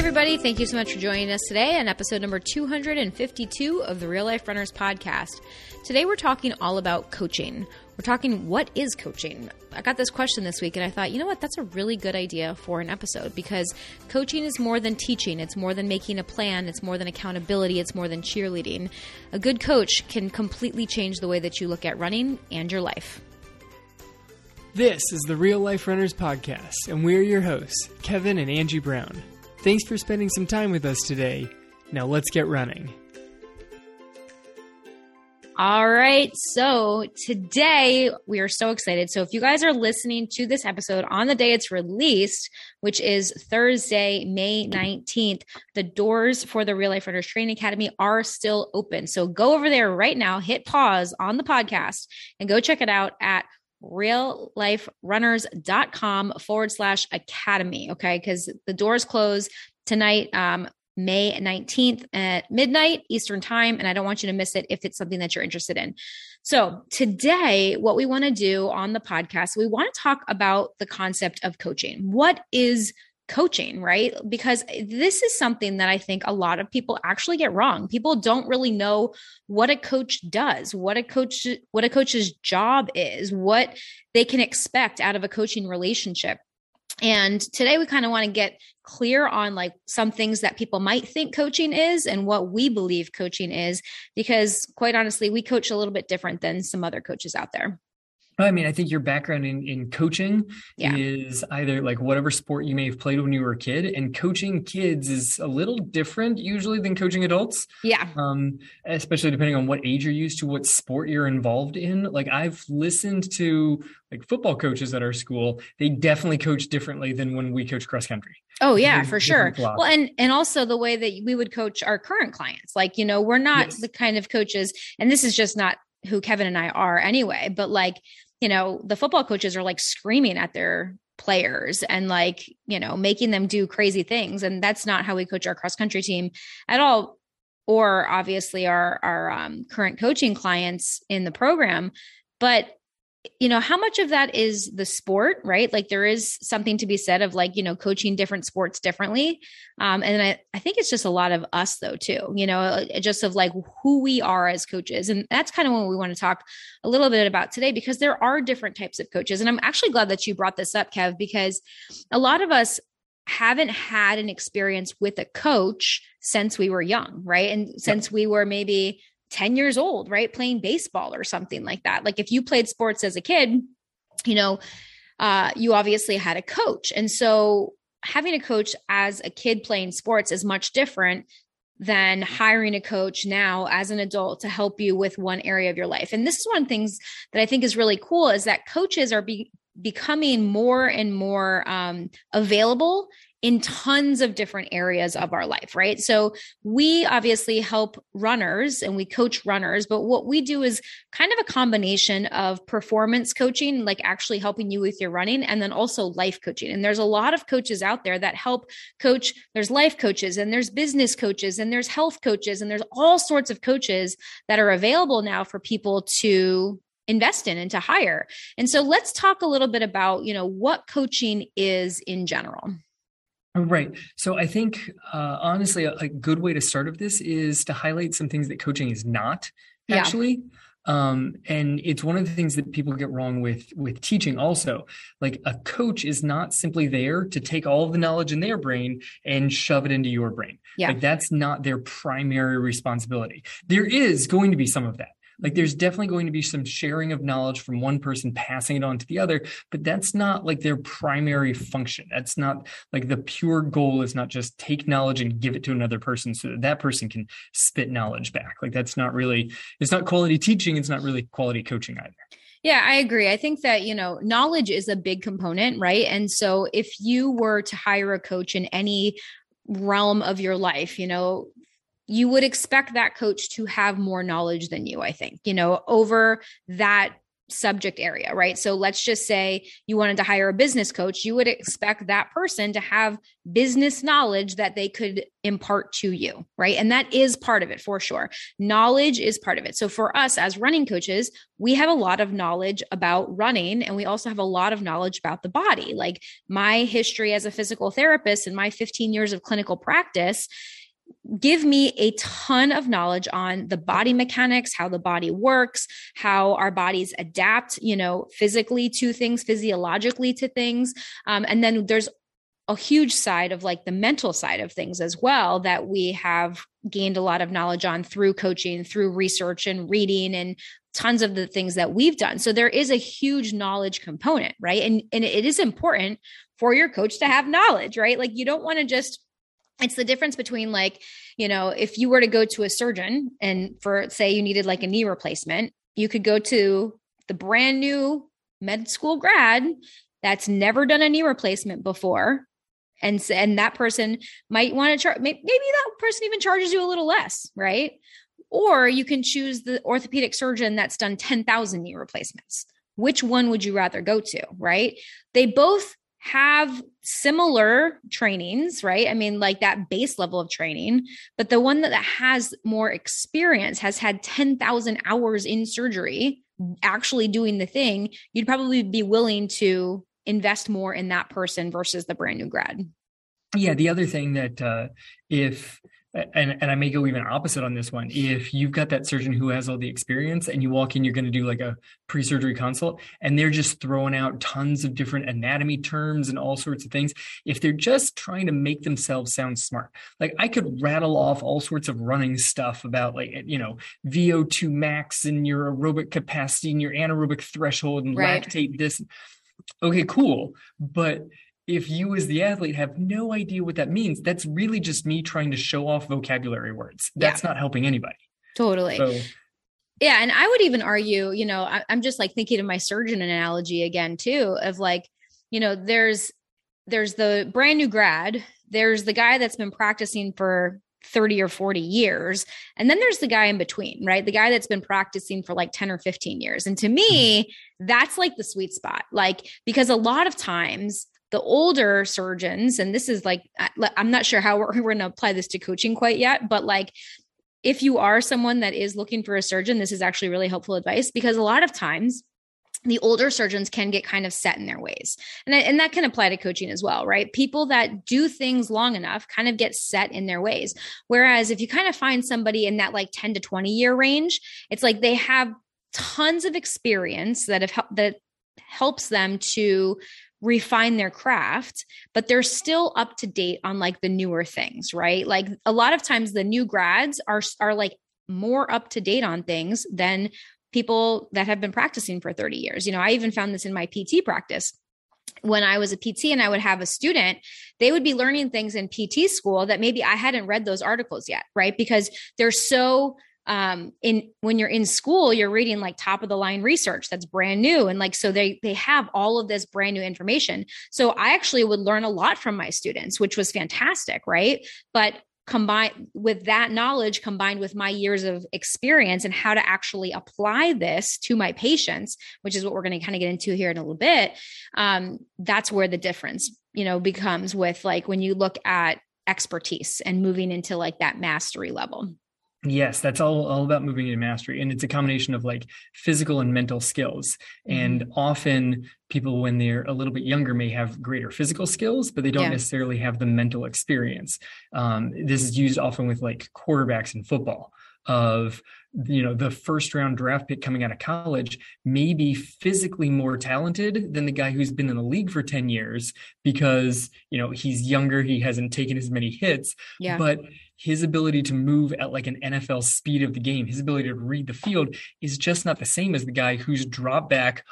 everybody. Thank you so much for joining us today on episode number 252 of the Real Life Runners podcast. Today, we're talking all about coaching. We're talking what is coaching? I got this question this week and I thought, you know what? That's a really good idea for an episode because coaching is more than teaching. It's more than making a plan. It's more than accountability. It's more than cheerleading. A good coach can completely change the way that you look at running and your life. This is the Real Life Runners Podcast, and we're your hosts, Kevin and Angie Brown. Thanks for spending some time with us today. Now let's get running. All right. So today we are so excited. So if you guys are listening to this episode on the day it's released, which is Thursday, May 19th, the doors for the Real Life Runners Training Academy are still open. So go over there right now, hit pause on the podcast and go check it out at realliferunners.com forward slash academy. Okay. Because the doors close tonight, um, May 19th at midnight Eastern time. And I don't want you to miss it if it's something that you're interested in. So today, what we want to do on the podcast, we want to talk about the concept of coaching. What is coaching, right? Because this is something that I think a lot of people actually get wrong. People don't really know what a coach does, what a coach what a coach's job is, what they can expect out of a coaching relationship. And today we kind of want to get clear on like some things that people might think coaching is and what we believe coaching is because quite honestly we coach a little bit different than some other coaches out there. I mean, I think your background in, in coaching yeah. is either like whatever sport you may have played when you were a kid, and coaching kids is a little different usually than coaching adults. Yeah. Um, especially depending on what age you're used to, what sport you're involved in. Like I've listened to like football coaches at our school, they definitely coach differently than when we coach cross country. Oh yeah, for sure. Well, and and also the way that we would coach our current clients. Like, you know, we're not yes. the kind of coaches, and this is just not who Kevin and I are anyway, but like you know, the football coaches are like screaming at their players and like, you know, making them do crazy things. And that's not how we coach our cross country team at all. Or obviously our our um, current coaching clients in the program. But you know how much of that is the sport right? Like there is something to be said of like you know coaching different sports differently. Um and i i think it's just a lot of us though too you know uh, just of like who we are as coaches. And that's kind of what we want to talk a little bit about today because there are different types of coaches. And i'm actually glad that you brought this up kev because a lot of us haven't had an experience with a coach since we were young right? And since yep. we were maybe 10 years old, right? Playing baseball or something like that. Like if you played sports as a kid, you know, uh, you obviously had a coach. And so having a coach as a kid playing sports is much different than hiring a coach now as an adult to help you with one area of your life. And this is one of the things that I think is really cool is that coaches are be, becoming more and more um, available in tons of different areas of our life, right? So we obviously help runners and we coach runners, but what we do is kind of a combination of performance coaching, like actually helping you with your running, and then also life coaching. And there's a lot of coaches out there that help coach. There's life coaches and there's business coaches and there's health coaches and there's all sorts of coaches that are available now for people to invest in and to hire. And so let's talk a little bit about, you know, what coaching is in general. Right. So I think, uh, honestly, a, a, good way to start of this is to highlight some things that coaching is not actually. Yeah. Um, and it's one of the things that people get wrong with with teaching. Also, like a coach is not simply there to take all the knowledge in their brain and shove it into your brain. Yeah. Like that's not their primary responsibility. There is going to be some of that like there's definitely going to be some sharing of knowledge from one person passing it on to the other, but that's not like their primary function. That's not like the pure goal is not just take knowledge and give it to another person so that that person can spit knowledge back. Like that's not really, it's not quality teaching. It's not really quality coaching either. Yeah, I agree. I think that, you know, knowledge is a big component, right? And so if you were to hire a coach in any realm of your life, you know, you would expect that coach to have more knowledge than you, I think, you know, over that subject area, right? So let's just say you wanted to hire a business coach, you would expect that person to have business knowledge that they could impart to you, right? And that is part of it for sure. Knowledge is part of it. So for us as running coaches, we have a lot of knowledge about running and we also have a lot of knowledge about the body. Like my history as a physical therapist and my 15 years of clinical practice give me a ton of knowledge on the body mechanics, how the body works, how our bodies adapt, you know, physically to things, physiologically to things. Um, and then there's a huge side of like the mental side of things as well that we have gained a lot of knowledge on through coaching, through research and reading and tons of the things that we've done. So there is a huge knowledge component, right? And and it is important for your coach to have knowledge, right? Like you don't want to just it's the difference between like you know if you were to go to a surgeon and for say you needed like a knee replacement you could go to the brand new med school grad that's never done a knee replacement before and and that person might want to charge maybe that person even charges you a little less right? Or you can choose the orthopedic surgeon that's done 10,000 knee replacements. Which one would you rather go to right? They both have similar trainings, right? I mean, like that base level of training, but the one that has more experience has had 10,000 hours in surgery actually doing the thing, you'd probably be willing to invest more in that person versus the brand new grad. Yeah, the other thing that uh, if and and I may go even opposite on this one. If you've got that surgeon who has all the experience and you walk in, you're going to do like a pre-surgery consult and they're just throwing out tons of different anatomy terms and all sorts of things. If they're just trying to make themselves sound smart, like I could rattle off all sorts of running stuff about like, you know, VO2 max and your aerobic capacity and your anaerobic threshold and right. lactate this. Okay, cool. But if you as the athlete have no idea what that means that's really just me trying to show off vocabulary words that's yeah. not helping anybody totally so, yeah and i would even argue you know I, i'm just like thinking of my surgeon analogy again too of like you know there's there's the brand new grad there's the guy that's been practicing for 30 or 40 years. And then there's the guy in between, right? The guy that's been practicing for like 10 or 15 years. And to me, mm-hmm. that's like the sweet spot. Like, because a lot of times the older surgeons, and this is like, I'm not sure how we're, we're going to apply this to coaching quite yet, but like, if you are someone that is looking for a surgeon, this is actually really helpful advice because a lot of times the older surgeons can get kind of set in their ways. And, and that can apply to coaching as well, right? People that do things long enough kind of get set in their ways. Whereas if you kind of find somebody in that like 10 to 20 year range, it's like they have tons of experience that have helped that helps them to refine their craft but they're still up to date on like the newer things right? Like a lot of times the new grads are are like more up to date on things than people that have been practicing for 30 years. You know i even found this in my pt practice. When I was a PT and I would have a student, they would be learning things in PT school that maybe I hadn't read those articles yet, right? Because they're so um in when you're in school you're reading like top of the line research that's brand new and like so they they have all of this brand new information. So i actually would learn a lot from my students which was fantastic right? But combined with that knowledge combined with my years of experience and how to actually apply this to my patients which is what we're going to kind of get into here in a little bit um, that's where the difference you know becomes with like when you look at expertise and moving into like that mastery level Yes, that's all, all about moving into mastery. And it's a combination of like physical and mental skills. Mm-hmm. And often people, when they're a little bit younger, may have greater physical skills, but they don't yeah. necessarily have the mental experience. Um, this is used often with like quarterbacks in football of you know the first round draft pick coming out of college may be physically more talented than the guy who's been in the league for 10 years because you know he's younger he hasn't taken as many hits yeah. but his ability to move at like an NFL speed of the game, his ability to read the field is just not the same as the guy who's drop back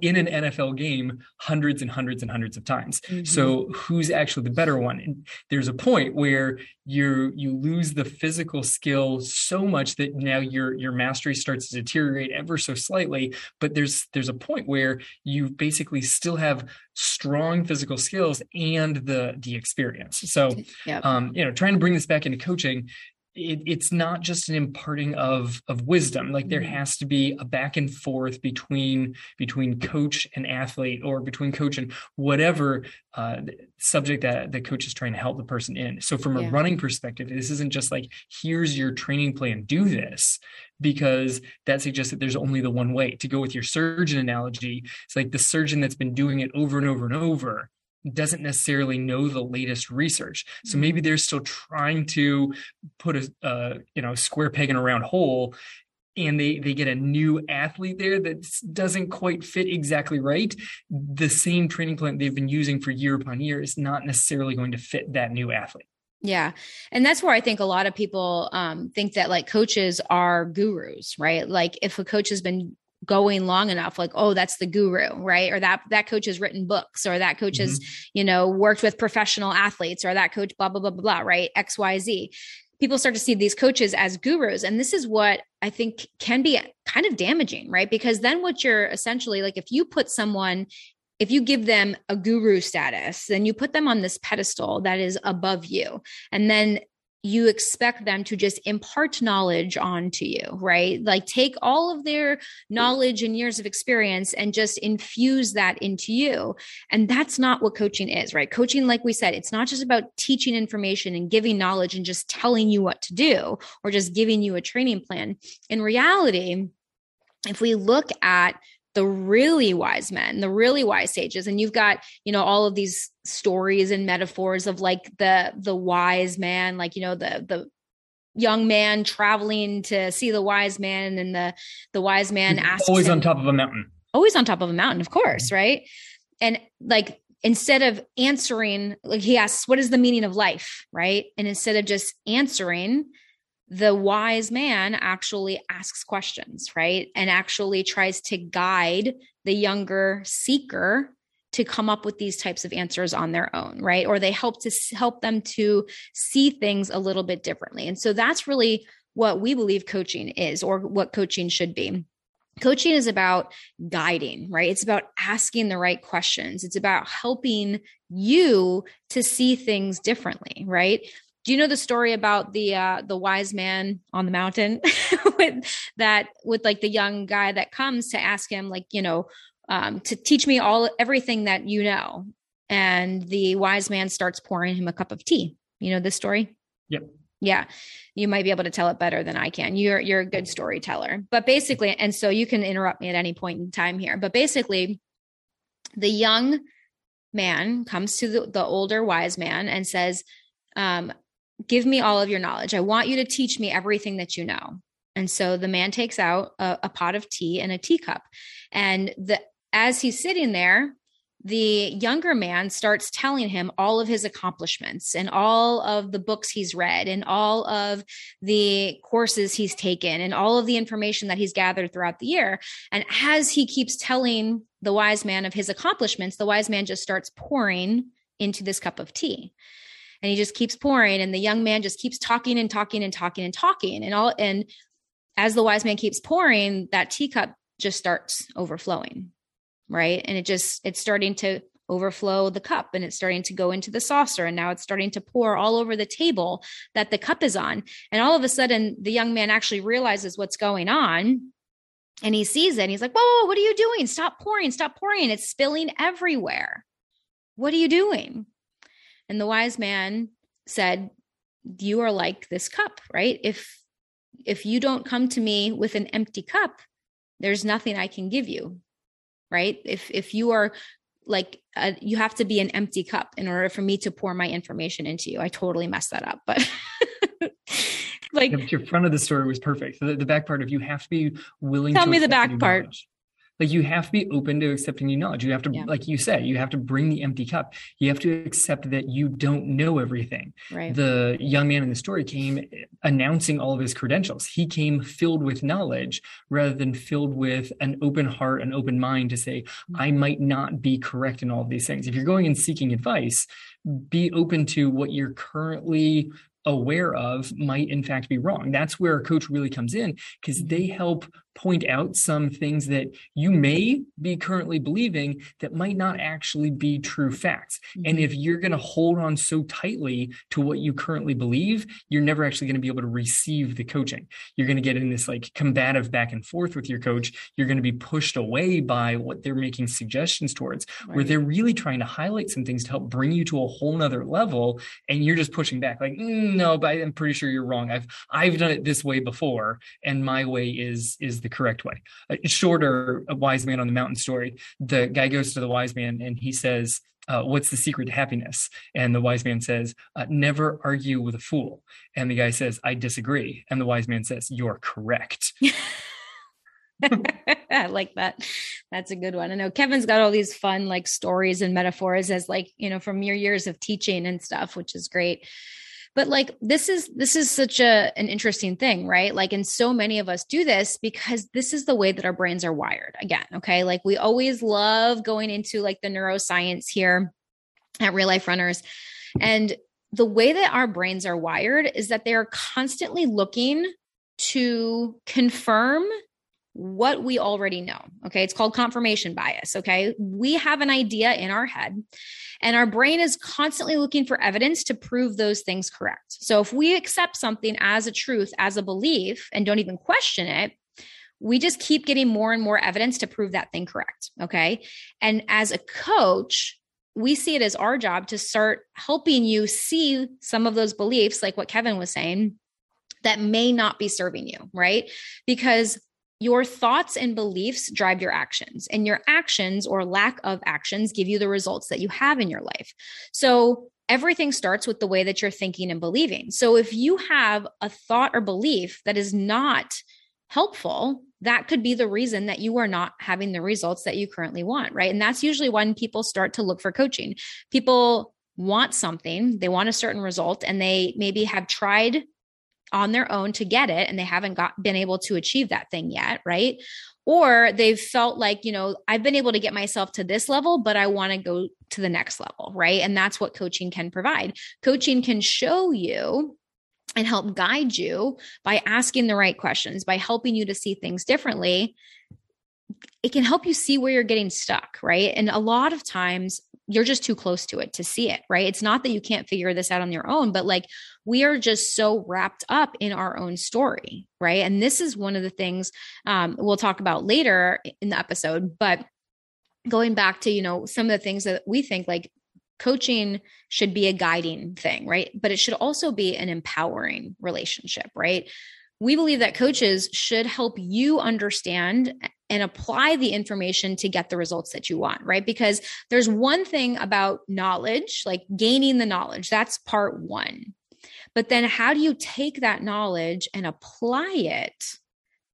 in an NFL game hundreds and hundreds and hundreds of times. Mm-hmm. So who's actually the better one? And there's a point where you you lose the physical skill so much that now your your mastery starts to deteriorate ever so slightly. But there's there's a point where you basically still have strong physical skills and the the experience. So yep. um, you know, trying to bring this back into coaching, it, it's not just an imparting of of wisdom like there mm-hmm. has to be a back and forth between between coach and athlete or between coach and whatever uh, subject that the coach is trying to help the person in so from yeah. a running perspective this isn't just like here's your training plan do this because that suggests that there's only the one way to go with your surgeon analogy it's like the surgeon that's been doing it over and over and over doesn't necessarily know the latest research. So maybe they're still trying to put a uh, you know square peg in a round hole and they they get a new athlete there that doesn't quite fit exactly right the same training plan they've been using for year upon year is not necessarily going to fit that new athlete yeah. And that's where I think a lot of people um, think that like coaches are gurus, right? Like if a coach has been going long enough like oh that's the guru right? Or that that coach has written books or that coach mm-hmm. has you know worked with professional athletes or that coach blah blah blah blah blah right? Xyz people start to see these coaches as gurus and this is what i think can be kind of damaging right? Because then what you're essentially like if you put someone if you give them a guru status then you put them on this pedestal that is above you. And then you expect them to just impart knowledge onto you, right? Like take all of their knowledge and years of experience and just infuse that into you. And that's not what coaching is, right? Coaching, like we said, it's not just about teaching information and giving knowledge and just telling you what to do or just giving you a training plan. In reality, if we look at the really wise men, the really wise sages. And you've got, you know, all of these stories and metaphors of like the the wise man, like, you know, the the young man traveling to see the wise man and the the wise man asks always him, on top of a mountain. Always on top of a mountain, of course, mm-hmm. right? And like instead of answering, like he asks, what is the meaning of life? Right. And instead of just answering, the wise man actually asks questions, right? And actually tries to guide the younger seeker to come up with these types of answers on their own, right? Or they help to help them to see things a little bit differently. And so that's really what we believe coaching is or what coaching should be. Coaching is about guiding, right? It's about asking the right questions. It's about helping you to see things differently, right? Do you know the story about the uh the wise man on the mountain with that with like the young guy that comes to ask him like you know um to teach me all everything that you know? And the wise man starts pouring him a cup of tea. You know this story? Yep. Yeah. You might be able to tell it better than i can. You're you're a good storyteller. But basically and so you can interrupt me at any point in time here but basically the young man comes to the, the older wise man and says um, give me all of your knowledge. I want you to teach me everything that you know. And so the man takes out a, a pot of tea and a teacup. And the as he's sitting there, the younger man starts telling him all of his accomplishments and all of the books he's read and all of the courses he's taken and all of the information that he's gathered throughout the year. And as he keeps telling the wise man of his accomplishments, the wise man just starts pouring into this cup of tea and he just keeps pouring and the young man just keeps talking and talking and talking and talking and all and as the wise man keeps pouring that teacup just starts overflowing right? And it just it's starting to overflow the cup and it's starting to go into the saucer and now it's starting to pour all over the table that the cup is on. And all of a sudden the young man actually realizes what's going on and he sees it and he's like whoa, whoa what are you doing? Stop pouring stop pouring. It's spilling everywhere. What are you doing and the wise man said, You are like this cup, right? If if you don't come to me with an empty cup, there's nothing I can give you. Right? If if you are like uh, you have to be an empty cup in order for me to pour my information into you. I totally messed that up, but like your front of the story was perfect. The, the, back part of you have to be willing. To tell me the back part. Knowledge like you have to be open to accepting new knowledge you have to yeah. like you said you have to bring the empty cup you have to accept that you don't know everything right. the young man in the story came announcing all of his credentials he came filled with knowledge rather than filled with an open heart an open mind to say mm-hmm. i might not be correct in all of these things if you're going and seeking advice be open to what you're currently aware of might in fact be wrong. That's where a coach really comes in because they mm-hmm. help point out some things that you may be currently believing that might not actually be true facts. Mm-hmm. And if you're going to hold on so tightly to what you currently believe, you're never actually going to be able to receive the coaching. You're going to get in this like combative back and forth with your coach. You're going to be pushed away by what they're making suggestions towards, right. where they're really trying to highlight some things to help bring you to a whole nother level. And you're just pushing back like, mm, no, but I'm pretty sure you're wrong. I've, I've done it this way before and my way is, is the correct way. A shorter a wise man on the mountain story. The guy goes to the wise man and he says, uh, what's the secret to happiness? And the wise man says, uh, never argue with a fool. And the guy says, I disagree. And the wise man says, you're correct. I like that. That's a good one. I know Kevin's got all these fun like stories and metaphors as like, you know, from your years of teaching and stuff, which is great. But like this is this is such a an interesting thing, right? Like and so many of us do this because this is the way that our brains are wired. Again, okay? Like we always love going into like the neuroscience here at Real Life Runners. And the way that our brains are wired is that they are constantly looking to confirm what we already know. Okay. It's called confirmation bias. Okay. We have an idea in our head, and our brain is constantly looking for evidence to prove those things correct. So if we accept something as a truth, as a belief, and don't even question it, we just keep getting more and more evidence to prove that thing correct. Okay. And as a coach, we see it as our job to start helping you see some of those beliefs, like what Kevin was saying, that may not be serving you, right? Because your thoughts and beliefs drive your actions, and your actions or lack of actions give you the results that you have in your life. So, everything starts with the way that you're thinking and believing. So, if you have a thought or belief that is not helpful, that could be the reason that you are not having the results that you currently want, right? And that's usually when people start to look for coaching. People want something, they want a certain result, and they maybe have tried on their own to get it and they haven't got been able to achieve that thing yet right? Or they've felt like you know i've been able to get myself to this level but i want to go to the next level right? And that's what coaching can provide. Coaching can show you and help guide you by asking the right questions by helping you to see things differently. It can help you see where you're getting stuck right? And a lot of times you're just too close to it to see it, right? It's not that you can't figure this out on your own, but like we are just so wrapped up in our own story, right? And this is one of the things um, we'll talk about later in the episode. But going back to, you know, some of the things that we think like coaching should be a guiding thing, right? But it should also be an empowering relationship, right? We believe that coaches should help you understand and apply the information to get the results that you want, right? Because there's one thing about knowledge, like gaining the knowledge, that's part one. But then how do you take that knowledge and apply it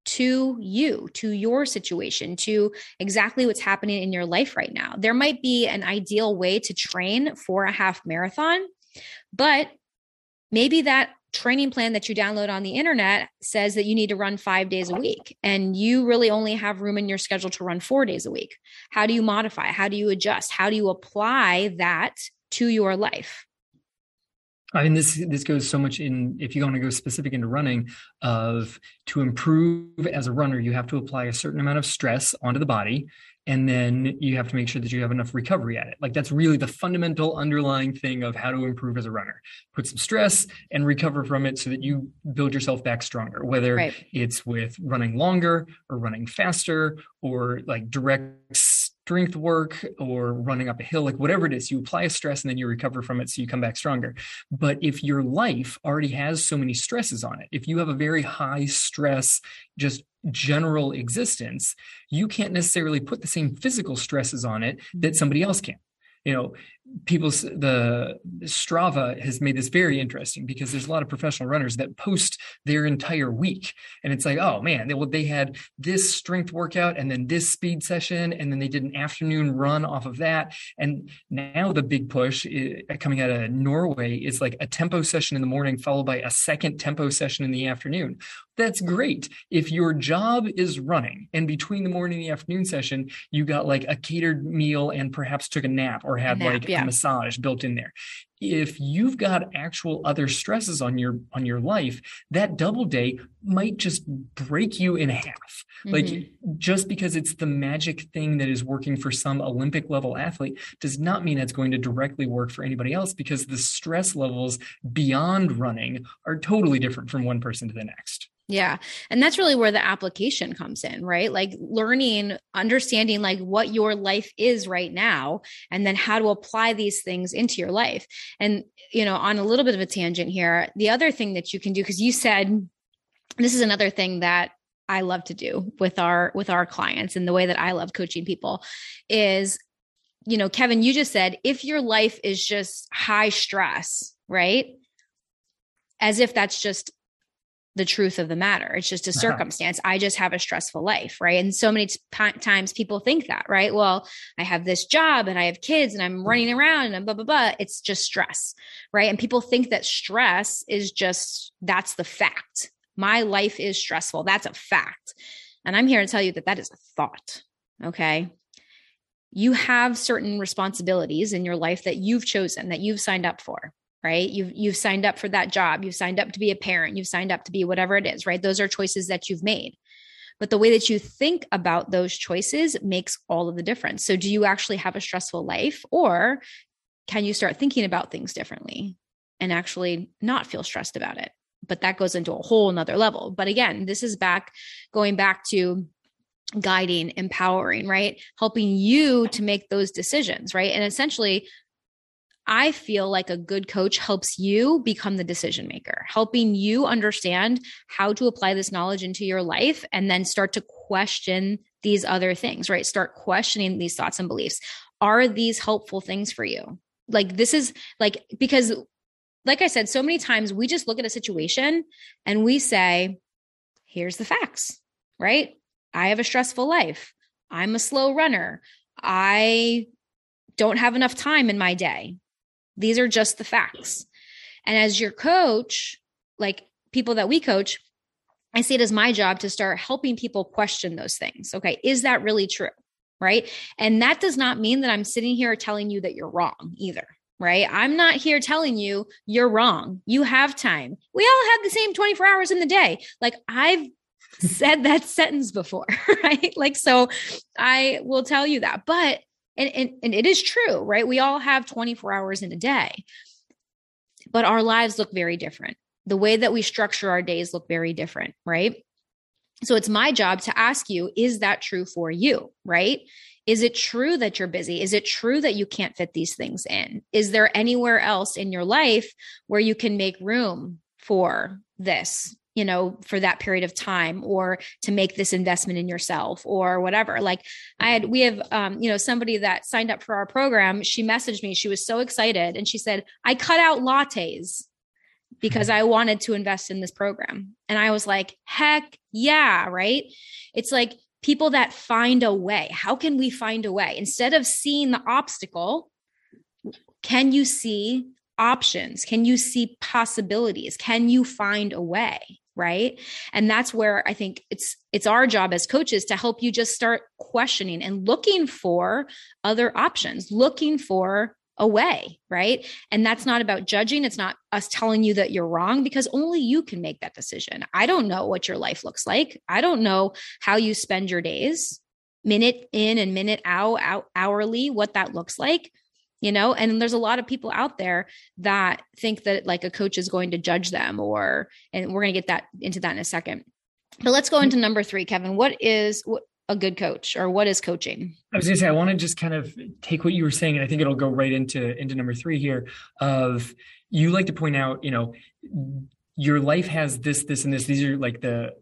to you, to your situation, to exactly what's happening in your life right now? There might be an ideal way to train for a half marathon, but maybe that training plan that you download on the internet says that you need to run five days a week and you really only have room in your schedule to run four days a week. How do you modify? How do you adjust? How do you apply that to your life? I mean, this this goes so much in if you want to go specific into running, of to improve as a runner, you have to apply a certain amount of stress onto the body and then you have to make sure that you have enough recovery at it like that's really the fundamental underlying thing of how to improve as a runner put some stress and recover from it so that you build yourself back stronger whether right. it's with running longer or running faster or like direct strength work or running up a hill, like whatever it is, you apply a stress and then you recover from it so you come back stronger. But if your life already has so many stresses on it, if you have a very high stress, just general existence, you can't necessarily put the same physical stresses on it that mm-hmm. somebody else can. You know, people the strava has made this very interesting because there's a lot of professional runners that post their entire week. And it's like oh man they, well, they had this strength workout and then this speed session and then they did an afternoon run off of that. And now the big push is, eh, coming out of norway is like a tempo session in the morning followed by a second tempo session in the afternoon. That's great. If your job is running and between the morning and the afternoon session you got like a catered meal and perhaps took a nap or had nap, like yeah. Massage built in there. If you've got actual other stresses on your on your life that double day might just break you in half. Mm-hmm. like just because it's the magic thing that is working for some olympic level athlete does not mean it's going to directly work for anybody else because the stress levels beyond running are totally different from one person to the next yeah. And that's really where the application comes in, right? Like learning, understanding like what your life is right now, and then how to apply these things into your life. And, you know, on a little bit of a tangent here, the other thing that you can do, because you said this is another thing that I love to do with our with our clients and the way that I love coaching people is you know Kevin you just said if your life is just high stress right as if that's just the truth of the matter. It's just a uh-huh. circumstance. I just have a stressful life, right? And so many t- times people think that, right? Well, I have this job and I have kids and I'm running around and blah blah blah. It's just stress, right? And people think that stress is just that's the fact. My life is stressful. That's a fact. And I'm here to tell you that that is a thought. Okay? You have certain responsibilities in your life that you've chosen, that you've signed up for right? You've you've signed up for that job. You've signed up to be a parent. You've signed up to be whatever it is right? Those are choices that you've made. But the way that you think about those choices makes all of the difference. So do you actually have a stressful life or can you start thinking about things differently and actually not feel stressed about it? But that goes into a whole nother level. But again this is back going back to guiding empowering right? Helping you to make those decisions right? And essentially I feel like a good coach helps you become the decision maker, helping you understand how to apply this knowledge into your life and then start to question these other things, right? Start questioning these thoughts and beliefs. Are these helpful things for you? Like, this is like, because, like I said, so many times we just look at a situation and we say, here's the facts, right? I have a stressful life. I'm a slow runner. I don't have enough time in my day these are just the facts. And as your coach, like people that we coach, I see it as my job to start helping people question those things. Okay, is that really true? Right. And that does not mean that I'm sitting here telling you that you're wrong either. Right. I'm not here telling you you're wrong. You have time. We all have the same 24 hours in the day. Like I've said that sentence before. Right. Like, so I will tell you that. But and, and, and it is true, right? We all have 24 hours in a day, but our lives look very different. The way that we structure our days look very different, right? So it's my job to ask you, is that true for you, right? Is it true that you're busy? Is it true that you can't fit these things in? Is there anywhere else in your life where you can make room for this you know for that period of time or to make this investment in yourself or whatever. Like i had we have um, you know somebody that signed up for our program. She messaged me. She was so excited and she said i cut out lattes because i wanted to invest in this program. And i was like heck yeah right? It's like people that find a way. How can we find a way? Instead of seeing the obstacle can you see options? Can you see possibilities? Can you find a way? Right? And that's where i think it's it's our job as coaches to help you just start questioning and looking for other options looking for a way right? And that's not about judging. It's not us telling you that you're wrong because only you can make that decision. I don't know what your life looks like. I don't know how you spend your days minute in and minute out, out hourly what that looks like you know? And there's a lot of people out there that think that like a coach is going to judge them or and we're going to get that into that in a second. But let's go mm-hmm. into number three kevin. What is a good coach or what is coaching? I was going to say i want to just kind of take what you were saying and i think it'll go right into into number three here of you like to point out you know your life has this this and this. These are like the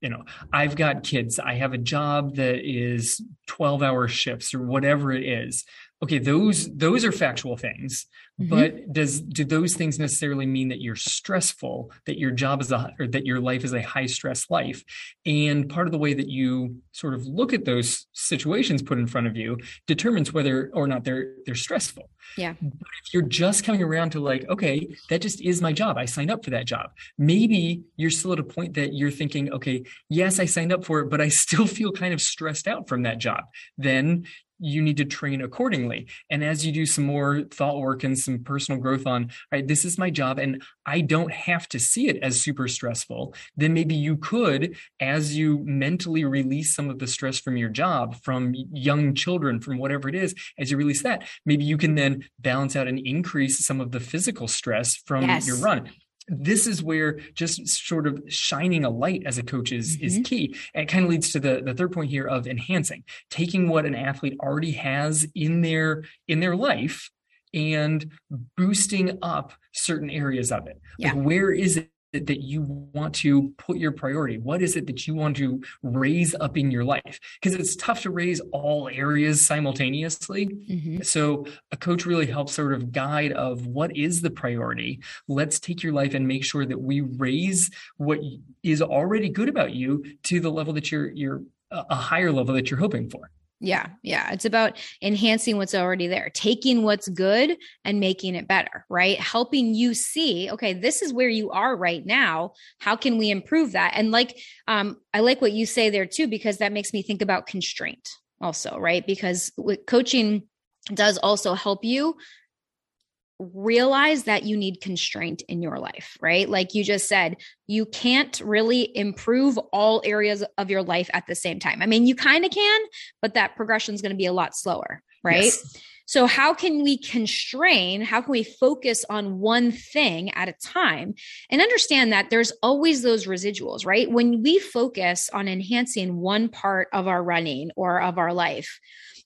you know i've got kids. I have a job that is 12 hour shifts or whatever it is okay those those are factual things mm-hmm. but does do those things necessarily mean that you're stressful that your job is a or that your life is a high stress life? And part of the way that you sort of look at those situations put in front of you determines whether or not they're they're stressful. Yeah. But if you're just coming around to like okay that just is my job i signed up for that job maybe you're still at a point that you're thinking okay yes i signed up for it but i still feel kind of stressed out from that job then you need to train accordingly. And as you do some more thought work and some personal growth on, right, this is my job and I don't have to see it as super stressful, then maybe you could, as you mentally release some of the stress from your job, from young children, from whatever it is, as you release that, maybe you can then balance out and increase some of the physical stress from yes. your run this is where just sort of shining a light as a coach is mm-hmm. is key and it kind of leads to the the third point here of enhancing taking what an athlete already has in their in their life and boosting up certain areas of it yeah. like where is it that you want to put your priority? What is it that you want to raise up in your life? Because it's tough to raise all areas simultaneously. Mm-hmm. So a coach really helps sort of guide of what is the priority. Let's take your life and make sure that we raise what is already good about you to the level that you're you're a higher level that you're hoping for. Yeah, yeah. It's about enhancing what's already there, taking what's good and making it better, right? Helping you see, okay, this is where you are right now. How can we improve that? And like, um, I like what you say there too, because that makes me think about constraint also, right? Because with coaching does also help you realize that you need constraint in your life, right? Like you just said, you can't really improve all areas of your life at the same time. I mean, you kind of can, but that progression is going to be a lot slower, right? Yes. So, how can we constrain? How can we focus on one thing at a time and understand that there's always those residuals, right? When we focus on enhancing one part of our running or of our life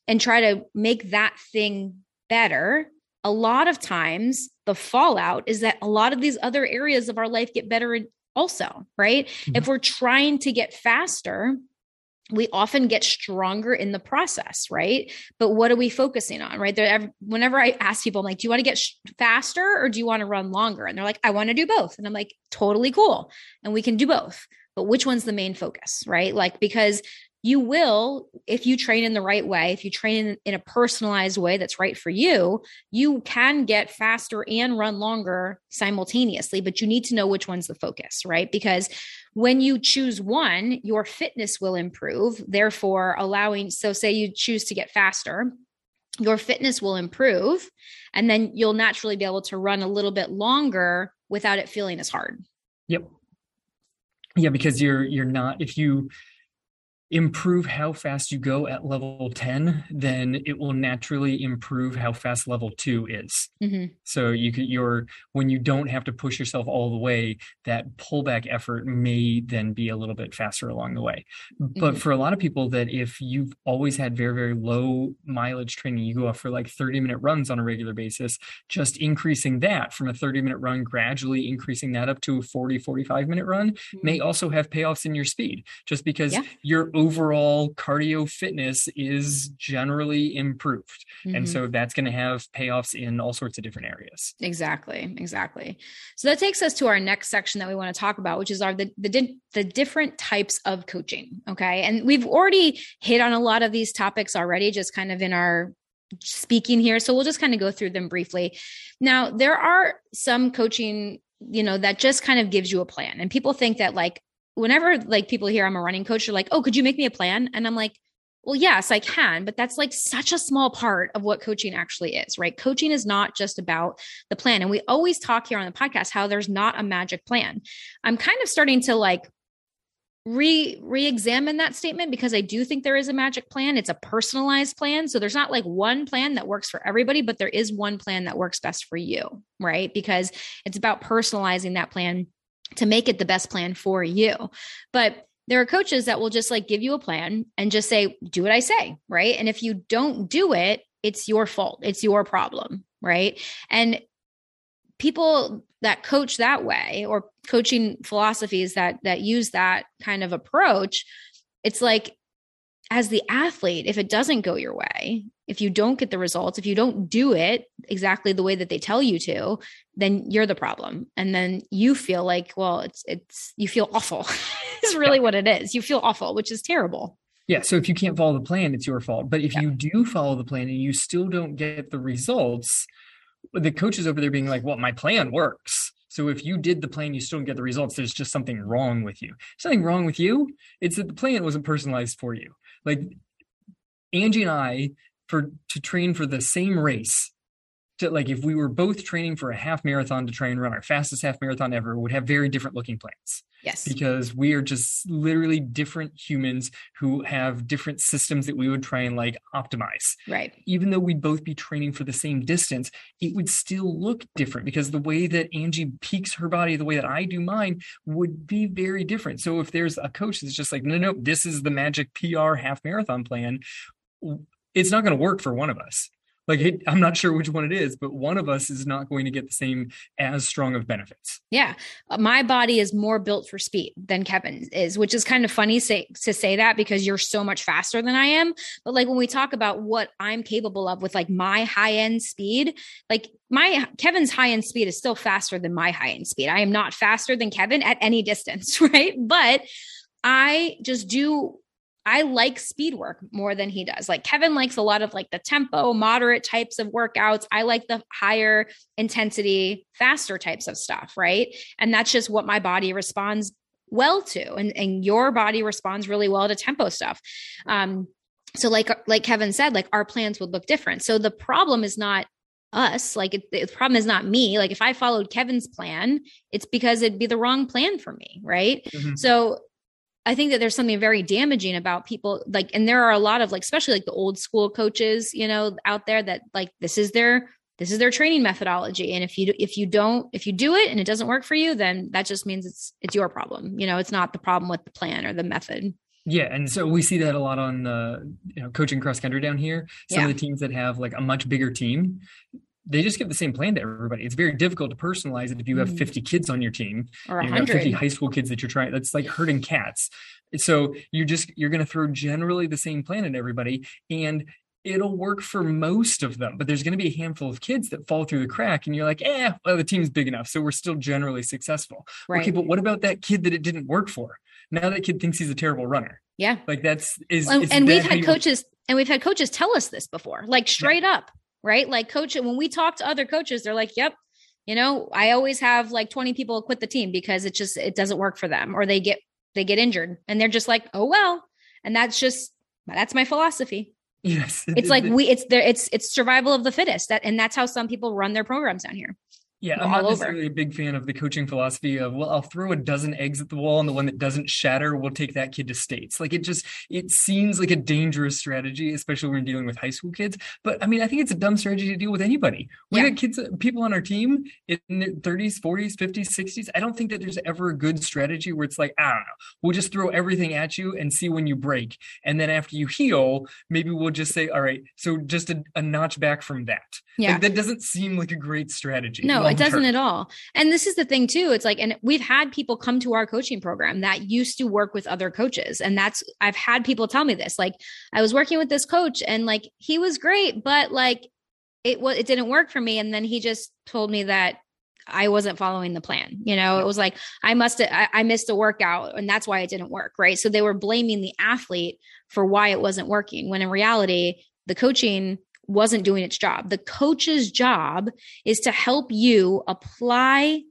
and try to make that thing better, a lot of times the fallout is that a lot of these other areas of our life get better also, right? Mm-hmm. If we're trying to get faster, we often get stronger in the process, right? But what are we focusing on, right? There, whenever I ask people, I'm like, do you want to get sh- faster or do you want to run longer? And they're like, I want to do both. And I'm like, totally cool. And we can do both. But which one's the main focus, right? Like, because you will if you train in the right way if you train in, in, a personalized way that's right for you you can get faster and run longer simultaneously but you need to know which one's the focus right? Because when you choose one your fitness will improve therefore allowing so say you choose to get faster your fitness will improve and then you'll naturally be able to run a little bit longer without it feeling as hard. Yep. Yeah because you're you're not if you improve how fast you go at level 10 then it will naturally improve how fast level 2 is mm-hmm. so you can you're when you don't have to push yourself all the way that pullback effort may then be a little bit faster along the way mm-hmm. but for a lot of people that if you've always had very very low mileage training you go off for like 30 minute runs on a regular basis just increasing that from a 30 minute run gradually increasing that up to a 40 45 minute run mm-hmm. may also have payoffs in your speed just because yeah. you're overall cardio fitness is generally improved. Mm-hmm. And so that's going to have payoffs in all sorts of different areas. Exactly. Exactly. So that takes us to our next section that we want to talk about, which is our the, the, the different types of coaching. Okay. And we've already hit on a lot of these topics already, just kind of in our speaking here. So we'll just kind of go through them briefly. Now, there are some coaching you know that just kind of gives you a plan and people think that like whenever like people hear I'm a running coach, they're like, oh, could you make me a plan? And I'm like, well, yes, I can, but that's like such a small part of what coaching actually is, right? Coaching is not just about the plan. And we always talk here on the podcast how there's not a magic plan. I'm kind of starting to like re re-examine that statement because I do think there is a magic plan. It's a personalized plan. So there's not like one plan that works for everybody, but there is one plan that works best for you, right? Because it's about personalizing that plan to make it the best plan for you. But there are coaches that will just like give you a plan and just say, do what I say. Right. And if you don't do it, it's your fault. It's your problem. Right. And people that coach that way or coaching philosophies that that use that kind of approach it's like as the athlete if it doesn't go your way if you don't get the results, if you don't do it exactly the way that they tell you to, then you're the problem. And then you feel like, well, it's it's you feel awful. is really what it is. You feel awful, which is terrible. Yeah. So if you can't follow the plan, it's your fault. But if yeah. you do follow the plan and you still don't get the results, the coaches over there being like, well, my plan works. So if you did the plan, you still don't get the results. There's just something wrong with you. Something wrong with you. It's that the plan wasn't personalized for you. Like Angie and I for to train for the same race to like if we were both training for a half marathon to try and run our fastest half marathon ever would have very different looking plans. Yes. Because we are just literally different humans who have different systems that we would try and like optimize. Right. Even though we'd both be training for the same distance it would still look different because the way that angie peaks her body the way that i do mine would be very different. So if there's a coach that's just like no no this is the magic pr half marathon plan it's not going to work for one of us like it, i'm not sure which one it is but one of us is not going to get the same as strong of benefits. Yeah. Uh, my body is more built for speed than kevin is which is kind of funny say, to say that because you're so much faster than i am. But like when we talk about what i'm capable of with like my high end speed like my kevin's high end speed is still faster than my high end speed. I am not faster than kevin at any distance right? But I just do I like speed work more than he does. Like Kevin likes a lot of like the tempo, moderate types of workouts. I like the higher intensity, faster types of stuff, right? And that's just what my body responds well to. And and your body responds really well to tempo stuff. Um so like like Kevin said, like our plans would look different. So the problem is not us like it, the problem is not me like if i followed kevin's plan it's because it'd be the wrong plan for me right mm-hmm. so I think that there's something very damaging about people like, and there are a lot of like, especially like the old school coaches, you know, out there that like this is their this is their training methodology, and if you if you don't if you do it and it doesn't work for you, then that just means it's it's your problem. You know, it's not the problem with the plan or the method. Yeah, and so we see that a lot on uh, you know coaching cross country down here. Some yeah. of the teams that have like a much bigger team, they just give the same plan to everybody. It's very difficult to personalize it if you have mm. 50 kids on your team or 100 50 high school kids that you're trying. That's like herding cats. So you're just you're going to throw generally the same plan at everybody, and it'll work for most of them. But there's going to be a handful of kids that fall through the crack, and you're like, eh, well, the team's big enough, so we're still generally successful. Right. Okay, but what about that kid that it didn't work for? Now that kid thinks he's a terrible runner. Yeah, like that's is. Well, and we've had coaches, and we've had coaches tell us this before, like straight yeah. up right? Like coach, when we talk to other coaches, they're like, yep, you know, I always have like 20 people quit the team because it just, it doesn't work for them or they get, they get injured and they're just like, oh, well. And that's just, that's my philosophy. Yes. It's like we, it's there, it's, it's survival of the fittest that, and that's how some people run their programs down here. Yeah, I'm not necessarily a big fan of the coaching philosophy of well, I'll throw a dozen eggs at the wall, and the one that doesn't shatter we'll take that kid to states. Like it just it seems like a dangerous strategy, especially when dealing with high school kids. But I mean, I think it's a dumb strategy to deal with anybody. We yeah. got kids, uh, people on our team in their 30s, 40s, 50s, 60s. I don't think that there's ever a good strategy where it's like I don't know, we'll just throw everything at you and see when you break, and then after you heal, maybe we'll just say, all right, so just a, a notch back from that. Yeah, like, that doesn't seem like a great strategy. No it doesn't at all. And this is the thing too. It's like, and we've had people come to our coaching program that used to work with other coaches. And that's, I've had people tell me this, like, I was working with this coach and like, he was great, but like, it was, it didn't work for me. And then he just told me that I wasn't following the plan. You know, it was like I must I, I, missed a workout and that's why it didn't work. Right. So they were blaming the athlete for why it wasn't working when in reality, the coaching wasn't doing its job. The coach's job is to help you apply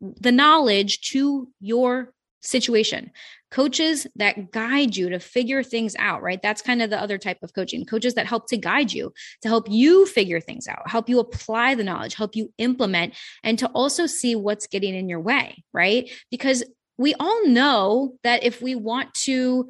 the knowledge to your situation. Coaches that guide you to figure things out, right? That's kind of the other type of coaching. Coaches that help to guide you, to help you figure things out, help you apply the knowledge, help you implement, and to also see what's getting in your way, right? Because we all know that if we want to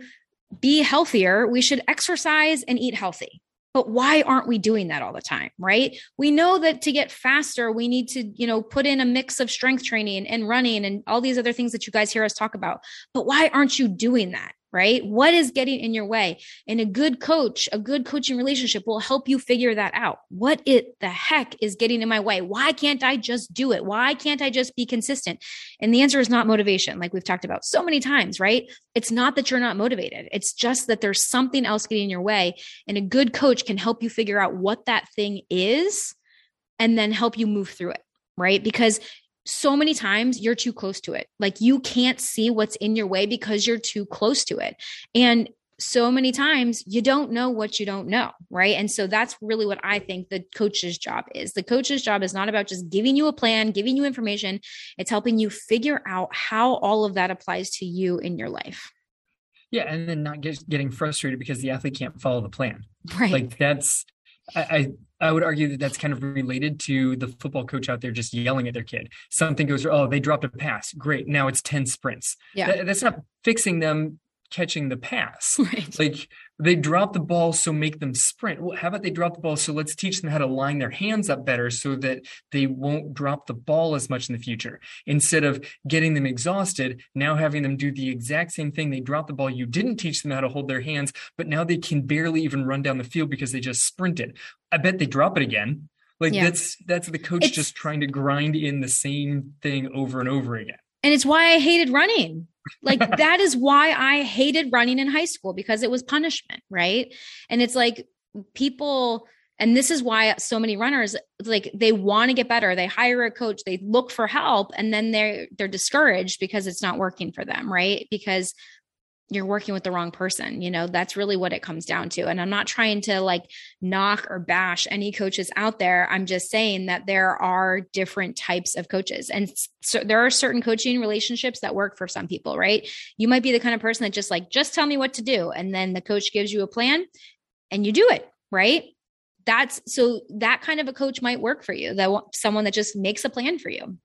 be healthier, we should exercise and eat healthy, but why aren't we doing that all the time right? We know that to get faster we need to you know put in a mix of strength training and running and all these other things that you guys hear us talk about. But why aren't you doing that right? What is getting in your way? And a good coach, a good coaching relationship will help you figure that out. What it the heck is getting in my way? Why can't I just do it? Why can't I just be consistent? And the answer is not motivation, like we've talked about so many times, right? It's not that you're not motivated. It's just that there's something else getting in your way. And a good coach can help you figure out what that thing is and then help you move through it right? Because so many times you're too close to it. Like you can't see what's in your way because you're too close to it. And so many times you don't know what you don't know, right? And so that's really what I think the coach's job is. The coach's job is not about just giving you a plan, giving you information. It's helping you figure out how all of that applies to you in your life. Yeah, and then not get, getting frustrated because the athlete can't follow the plan. Right. Like that's I, I would argue that that's kind of related to the football coach out there just yelling at their kid. Something goes, oh, they dropped a pass. Great. Now it's 10 sprints. Yeah. That, that's not fixing them catching the pass. Right. Like they drop the ball, so make them sprint. Well, how about they drop the ball? So let's teach them how to line their hands up better so that they won't drop the ball as much in the future. Instead of getting them exhausted, now having them do the exact same thing. They drop the ball. You didn't teach them how to hold their hands, but now they can barely even run down the field because they just sprinted. I bet they drop it again. Like yeah. that's that's the coach it's, just trying to grind in the same thing over and over again. And it's why I hated running. Like that is why I hated running in high school because it was punishment, right? And it's like people and this is why so many runners like they want to get better. They hire a coach they look for help and then they're they're discouraged because it's not working for them right? Because you're working with the wrong person. You know, that's really what it comes down to. And I'm not trying to like knock or bash any coaches out there. I'm just saying that there are different types of coaches. And so there are certain coaching relationships that work for some people, right? You might be the kind of person that just like, just tell me what to do. And then the coach gives you a plan and you do it, right? That's so that kind of a coach might work for you. That someone that just makes a plan for you.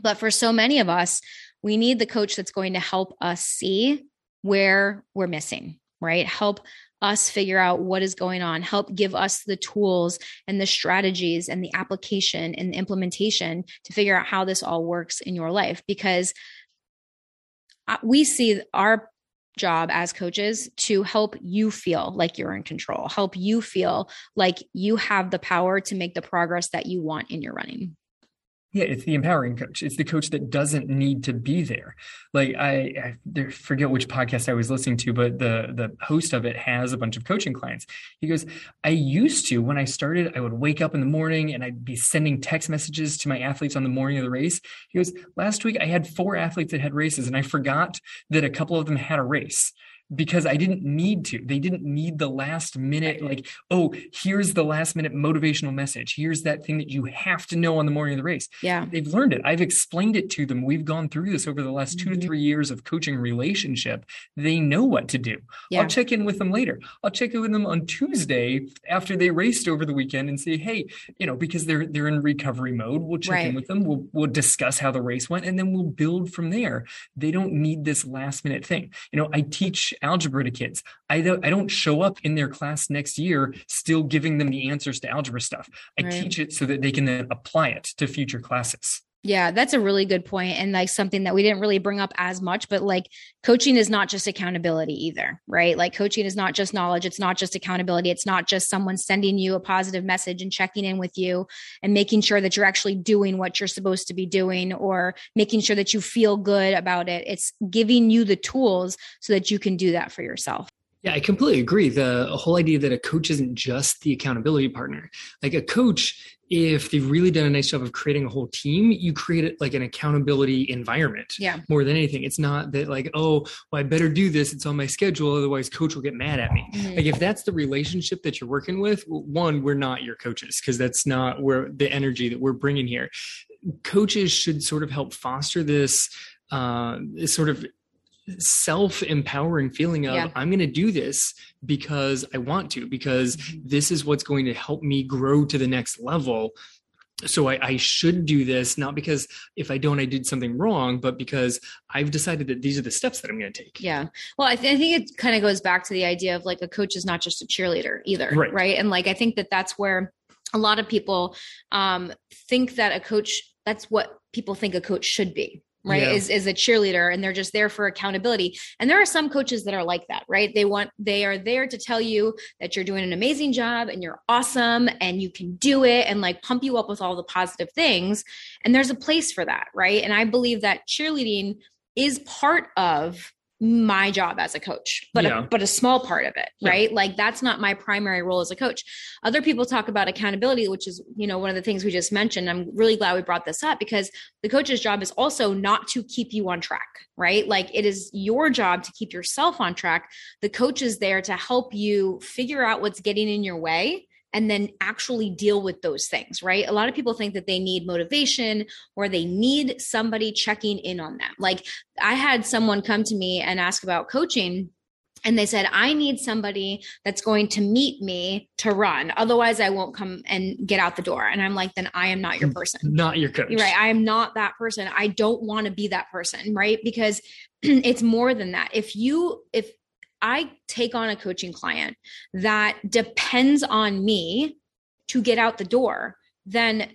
But for so many of us, we need the coach that's going to help us see where we're missing, right? Help us figure out what is going on, help give us the tools and the strategies and the application and the implementation to figure out how this all works in your life. Because we see our job as coaches to help you feel like you're in control, help you feel like you have the power to make the progress that you want in your running. Yeah, it's the empowering coach. It's the coach that doesn't need to be there. Like I, I forget which podcast I was listening to, but the the host of it has a bunch of coaching clients. He goes, "I used to when I started, I would wake up in the morning and I'd be sending text messages to my athletes on the morning of the race." He goes, "Last week I had four athletes that had races, and I forgot that a couple of them had a race." Because I didn't need to. They didn't need the last minute, like, oh, here's the last minute motivational message. Here's that thing that you have to know on the morning of the race. Yeah. They've learned it. I've explained it to them. We've gone through this over the last two mm-hmm. to three years of coaching relationship. They know what to do. Yeah. I'll check in with them later. I'll check in with them on Tuesday after they raced over the weekend and say, hey, you know, because they're they're in recovery mode. We'll check right. in with them. We'll we'll discuss how the race went and then we'll build from there. They don't need this last minute thing. You know, I teach algebra to kids. I don't, I don't show up in their class next year still giving them the answers to algebra stuff. I right. teach it so that they can then apply it to future classes. Yeah, that's a really good point and like something that we didn't really bring up as much, but like coaching is not just accountability either, right? Like coaching is not just knowledge, it's not just accountability, it's not just someone sending you a positive message and checking in with you and making sure that you're actually doing what you're supposed to be doing or making sure that you feel good about it. It's giving you the tools so that you can do that for yourself. Yeah, I completely agree. The whole idea that a coach isn't just the accountability partner. Like a coach, if they've really done a nice job of creating a whole team, you create it like an accountability environment. Yeah. More than anything. It's not that like, oh, well, I better do this. It's on my schedule. Otherwise, coach will get mad at me. Mm-hmm. Like if that's the relationship that you're working with, one, we're not your coaches because that's not where the energy that we're bringing here. Coaches should sort of help foster this uh, sort of self empowering feeling of yeah. I'm going to do this because I want to, because mm-hmm. this is what's going to help me grow to the next level. So I, I, should do this, not because if I don't, I did something wrong, but because I've decided that these are the steps that I'm going to take. Yeah. Well, I, th- I think it kind of goes back to the idea of like a coach is not just a cheerleader either. Right. right? And like, I think that that's where a lot of people um, think that a coach, that's what people think a coach should be right yeah. is is a cheerleader and they're just there for accountability. And there are some coaches that are like that right? They want they are there to tell you that you're doing an amazing job and you're awesome and you can do it and like pump you up with all the positive things. And there's a place for that right? And i believe that cheerleading is part of my job as a coach but yeah. a, but a small part of it right? Yeah. like that's not my primary role as a coach. Other people talk about accountability which is you know one of the things we just mentioned. I'm really glad we brought this up because the coach's job is also not to keep you on track right? Like it is your job to keep yourself on track. The coach is there to help you figure out what's getting in your way and then actually deal with those things, right? A lot of people think that they need motivation or they need somebody checking in on them. Like I had someone come to me and ask about coaching and they said i need somebody that's going to meet me to run. Otherwise i won't come and get out the door. And i'm like then i am not your person. not your coach. Right i am not that person. I don't want to be that person right? Because it's more than that. If you if i take on a coaching client that depends on me to get out the door then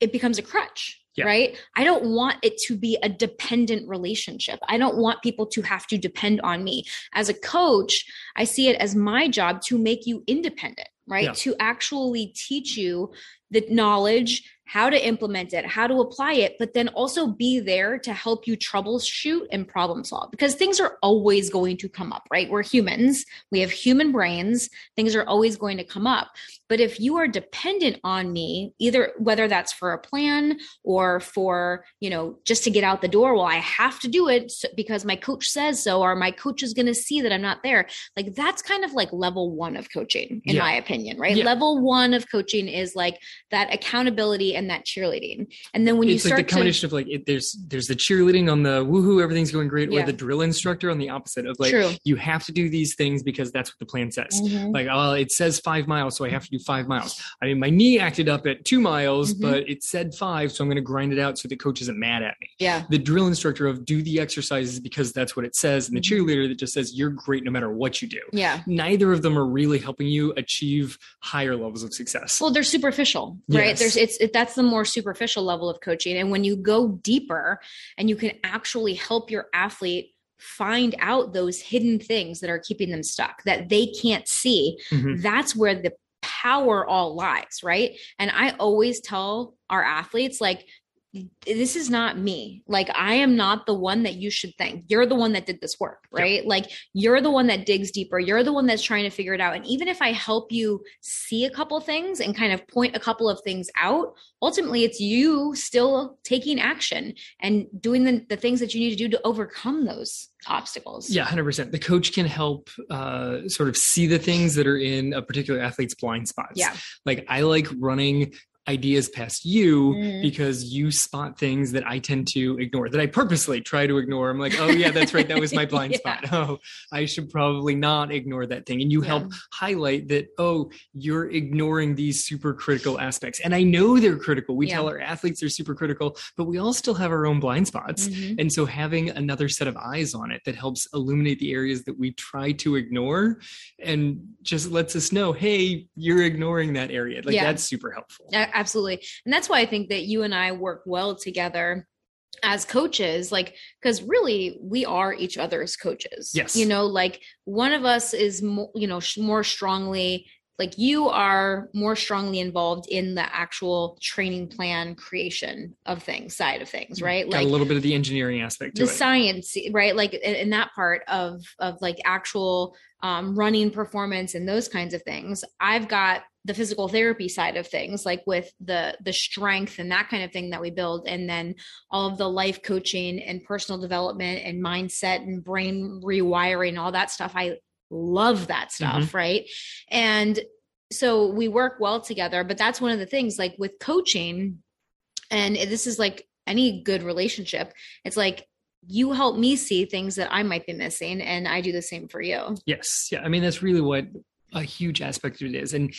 it becomes a crutch yeah. right? I don't want it to be a dependent relationship. I don't want people to have to depend on me. As a coach, I see it as my job to make you independent, right? Yeah. To actually teach you the knowledge how to implement it, how to apply it, but then also be there to help you troubleshoot and problem solve because things are always going to come up, right? We're humans, we have human brains, things are always going to come up. But if you are dependent on me, either whether that's for a plan or for, you know, just to get out the door, well, I have to do it because my coach says so, or my coach is going to see that I'm not there. Like that's kind of like level one of coaching, in yeah. my opinion, right? Yeah. Level one of coaching is like that accountability and that cheerleading. And then when it's you start like the combination to, of like it, there's there's the cheerleading on the woohoo everything's going great, yeah. or the drill instructor on the opposite of like True. you have to do these things because that's what the plan says. Mm-hmm. Like oh it says five miles, so I have to do five miles. I mean my knee acted up at two miles, mm-hmm. but it said five, so I'm going to grind it out so the coach isn't mad at me. Yeah. The drill instructor of do the exercises because that's what it says, and the mm-hmm. cheerleader that just says you're great no matter what you do. Yeah. Neither of them are really helping you achieve higher levels of success. Well, they're superficial, right? Yes. There's it's it, that's the more superficial level of coaching. And when you go deeper and you can actually help your athlete find out those hidden things that are keeping them stuck that they can't see, mm-hmm. that's where the power all lies, right? And I always tell our athletes, like, this is not me. Like, I am not the one that you should thank. You're the one that did this work, right? Yep. Like, you're the one that digs deeper. You're the one that's trying to figure it out. And even if I help you see a couple things and kind of point a couple of things out, ultimately it's you still taking action and doing the, the things that you need to do to overcome those obstacles. Yeah, 100%. The coach can help uh, sort of see the things that are in a particular athlete's blind spots. Yeah. Like I like running ideas past you mm. because you spot things that I tend to ignore, that I purposely try to ignore. I'm like, oh, yeah, that's right. That was my blind yeah. spot. Oh, I should probably not ignore that thing. And you yeah. help highlight that, oh, you're ignoring these super critical aspects. And I know they're critical. We yeah. tell our athletes they're super critical, but we all still have our own blind spots. Mm-hmm. And so having another set of eyes on it that helps illuminate the areas that we try to ignore and just lets us know, hey, you're ignoring that area. Like that's super helpful absolutely. And that's why I think that you and I work well together as coaches like because really we are each other's coaches yes you know like one of us is more you know more strongly like you are more strongly involved in the actual training plan creation of things side of things right Got like a little bit of the engineering aspect the it. science right like in, in, that part of of like actual um, running performance and those kinds of things i've got the physical therapy side of things like with the the strength and that kind of thing that we build and then all of the life coaching and personal development and mindset and brain rewiring all that stuff i love that stuff mm-hmm. right and so we work well together but that's one of the things like with coaching and this is like any good relationship it's like you help me see things that I might be missing, and I do the same for you. Yes. Yeah. I mean, that's really what a huge aspect of it is. And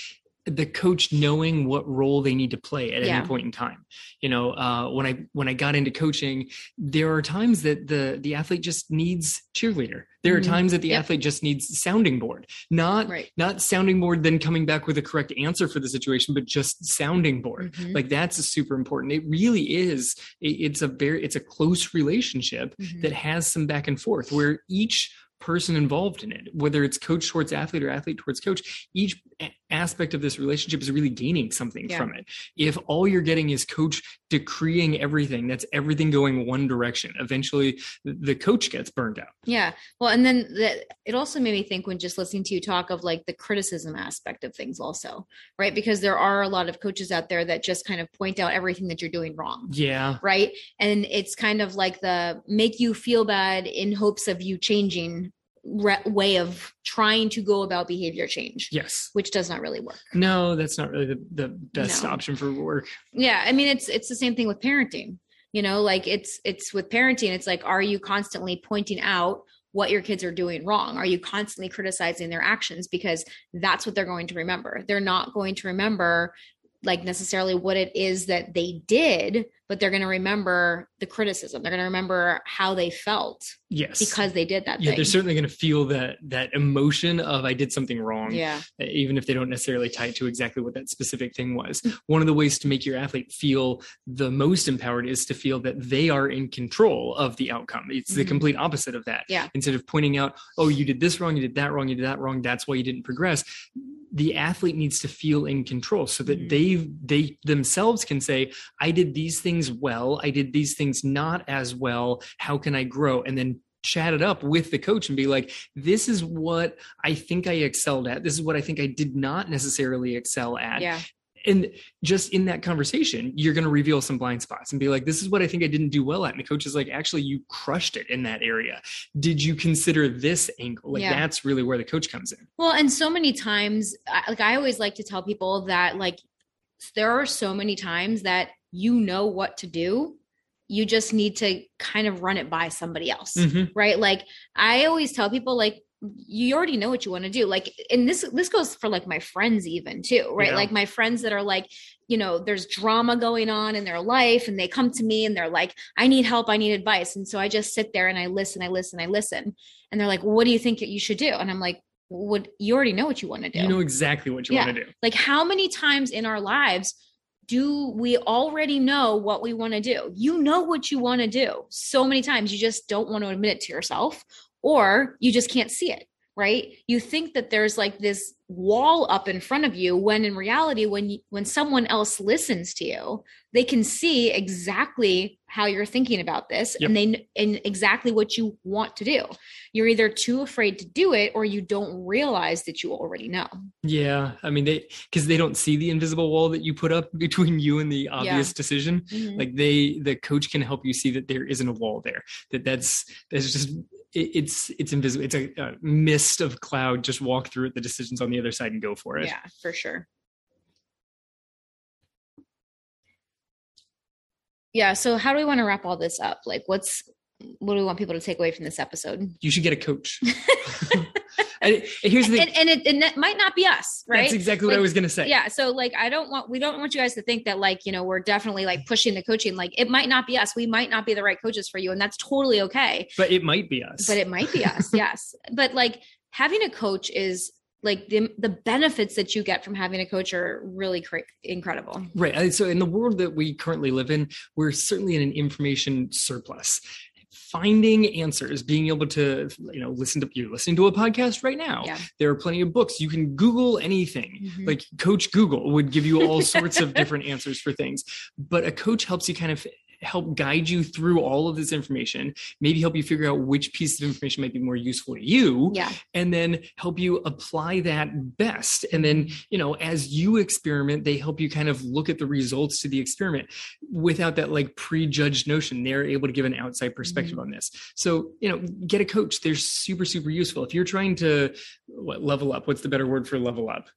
the coach knowing what role they need to play at yeah. any point in time you know uh, when i when i got into coaching there are times that the the athlete just needs cheerleader there mm-hmm. are times that the yep. athlete just needs sounding board not right. not sounding board then coming back with a correct answer for the situation but just sounding board mm-hmm. like that's super important it really is it, it's a very it's a close relationship mm-hmm. that has some back and forth where each person involved in it, whether it's coach towards athlete or athlete towards coach, each aspect of this relationship is really gaining something yeah. from it. If all you're getting is coach decreeing everything, that's everything going one direction. Eventually, the coach gets burned out. Yeah. Well, and then the, it also made me think when just listening to you talk of like the criticism aspect of things, also, right? Because there are a lot of coaches out there that just kind of point out everything that you're doing wrong. Yeah. Right. And it's kind of like the make you feel bad in hopes of you changing re- way of trying to go about behavior change. Yes. Which does not really work. No, that's not really the, the best no. option for work. Yeah. I mean, it's, it's the same thing with parenting, you know, like it's, it's with parenting, it's like, are you constantly pointing out what your kids are doing wrong? Are you constantly criticizing their actions? Because that's what they're going to remember. They're not going to remember like necessarily what it is that they did, but they're going to remember the criticism. They're going to remember how they felt. Yes. Because they did that. Yeah, thing. they're certainly going to feel that that emotion of I did something wrong. Yeah. Even if they don't necessarily tie it to exactly what that specific thing was. One of the ways to make your athlete feel the most empowered is to feel that they are in control of the outcome. It's mm-hmm. the complete opposite of that. Yeah. Instead of pointing out, oh, you did this wrong, you did that wrong, you did that wrong, that's why you didn't progress the athlete needs to feel in control so that mm-hmm. they they themselves can say i did these things well. I did these things not as well. How can i grow? And then chat it up with the coach and be like this is what i think i excelled at. This is what i think i did not necessarily excel at. Yeah and just in that conversation you're going to reveal some blind spots and be like this is what i think i didn't do well at. And the coach is like actually you crushed it in that area. Did you consider this angle? Like yeah. that's really where the coach comes in. Well and so many times like i always like to tell people that like there are so many times that you know what to do you just need to kind of run it by somebody else mm-hmm. right? Like i always tell people like you already know what you want to do like and this this goes for like my friends even too right? Yeah. like my friends that are like you know there's drama going on in their life and they come to me and they're like i need help i need advice. And so i just sit there and i listen i listen i listen. And they're like well, what do you think you should do? And i'm like what you already know what you want to do. You know exactly what you yeah. want to do. Like how many times in our lives do we already know what we want to do? You know what you want to do so many times you just don't want to admit it to yourself or you just can't see it right you think that there's like this wall up in front of you when in reality when you, when someone else listens to you they can see exactly how you're thinking about this yep. and they and exactly what you want to do you're either too afraid to do it or you don't realize that you already know yeah i mean they because they don't see the invisible wall that you put up between you and the obvious yeah. decision mm-hmm. like they the coach can help you see that there isn't a wall there that that's that's just it, it's it's invisible. It's a, a, mist of cloud. Just walk through it. The decisions on the other side and go for it. Yeah, for sure. Yeah. So how do we want to wrap all this up? Like, what's what do we want people to take away from this episode? You should get a coach. and here's the and, and, it, and it might not be us, right? That's exactly like, what I was gonna say. Yeah. So like, I don't want we don't want you guys to think that like you know we're definitely like pushing the coaching. Like it might not be us. We might not be the right coaches for you, and that's totally okay. But it might be us. But it might be us. yes. But like having a coach is like the the benefits that you get from having a coach are really cr- incredible. Right. So in the world that we currently live in, we're certainly in an information surplus finding answers being able to you know listen to you're listening to a podcast right now yeah. there are plenty of books you can google anything mm-hmm. like coach google would give you all sorts of different answers for things but a coach helps you kind of help guide you through all of this information, maybe help you figure out which piece of information might be more useful to you, yeah. and then help you apply that best. And then, you know, as you experiment, they help you kind of look at the results to the experiment without that like prejudged notion. They're able to give an outside perspective mm-hmm. on this. So, you know, get a coach. They're super, super useful. If you're trying to what, level up, what's the better word for level up?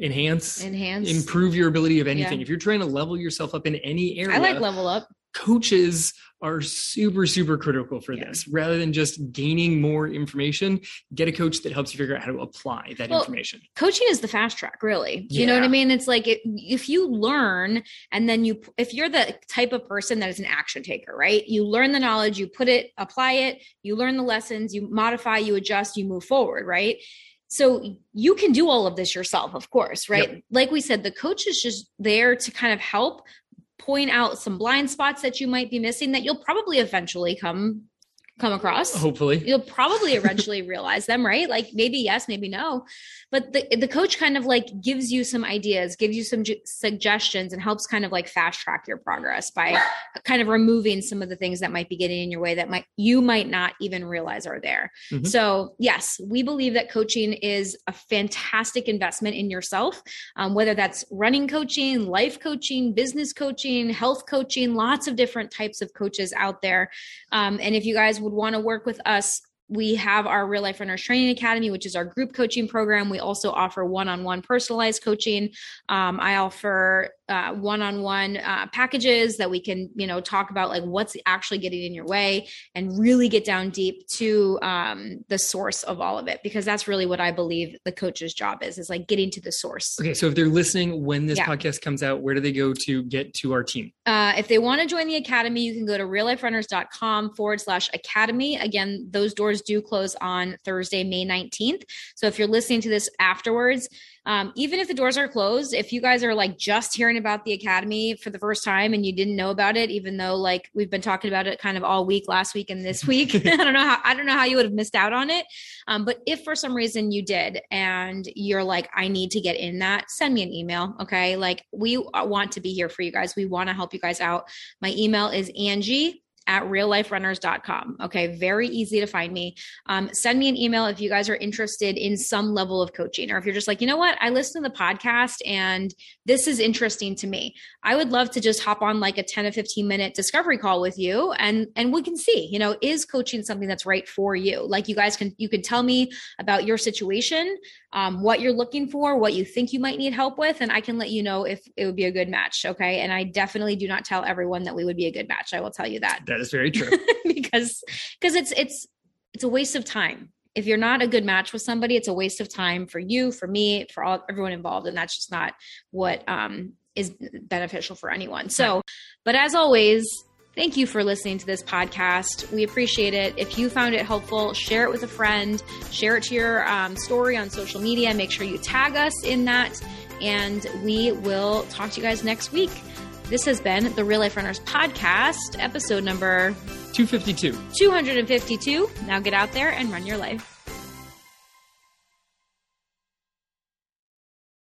enhance enhance improve your ability of anything yeah. if you're trying to level yourself up in any area i like level up coaches are super super critical for yeah. this. Rather than just gaining more information get a coach that helps you figure out how to apply that well, information. coaching is the fast track really. Yeah. you know what i mean? It's like it, if you learn and then you if you're the type of person that is an action taker right? You learn the knowledge you put it apply it you learn the lessons you modify you adjust you move forward right? So you can do all of this yourself of course right? Yep. like we said the coach is just there to kind of help point out some blind spots that you might be missing that you'll probably eventually come come across. Hopefully. You'll probably eventually realize them, right? Like maybe yes, maybe no. But the the coach kind of like gives you some ideas, gives you some ju- suggestions and helps kind of like fast track your progress by kind of removing some of the things that might be getting in your way that might you might not even realize are there. Mm-hmm. So, yes, we believe that coaching is a fantastic investment in yourself, um, whether that's running coaching, life coaching, business coaching, health coaching, lots of different types of coaches out there. Um, and if you guys would want to work with us, we have our Real Life Runners Training Academy, which is our group coaching program. We also offer one on one personalized coaching. Um, I offer uh, one-on-one uh, packages that we can you know talk about like what's actually getting in your way and really get down deep to um, the source of all of it because that's really what i believe the coach's job is is like getting to the source. Okay so if they're listening when this yeah. podcast comes out where do they go to get to our team? Uh, if they want to join the academy you can go to realliferunners.com forward slash academy. Again those doors do close on thursday may 19th so if you're listening to this afterwards um, even if the doors are closed, if you guys are like just hearing about the academy for the first time and you didn't know about it, even though like we've been talking about it kind of all week, last week and this week, I don't know how I don't know how you would have missed out on it. Um, but if for some reason you did and you're like, I need to get in that, send me an email. Okay, like we want to be here for you guys. We want to help you guys out. My email is Angie at realliferunners.com. Okay, very easy to find me. Um, send me an email if you guys are interested in some level of coaching, or if you're just like, you know what, I listen to the podcast and this is interesting to me. I would love to just hop on like a 10 to 15 minute discovery call with you and and we can see, you know, is coaching something that's right for you? Like you guys can you can tell me about your situation, um, what you're looking for, what you think you might need help with, and I can let you know if it would be a good match. Okay. And I definitely do not tell everyone that we would be a good match. I will tell you that. That is very true. because because it's it's it's a waste of time. If you're not a good match with somebody, it's a waste of time for you, for me, for all everyone involved, and that's just not what um, is beneficial for anyone. So, but as always, Thank you for listening to this podcast. We appreciate it. If you found it helpful, share it with a friend, share it to your um, story on social media. Make sure you tag us in that, and we will talk to you guys next week. This has been the Real Life Runners podcast, episode number 252. 252. Now get out there and run your life.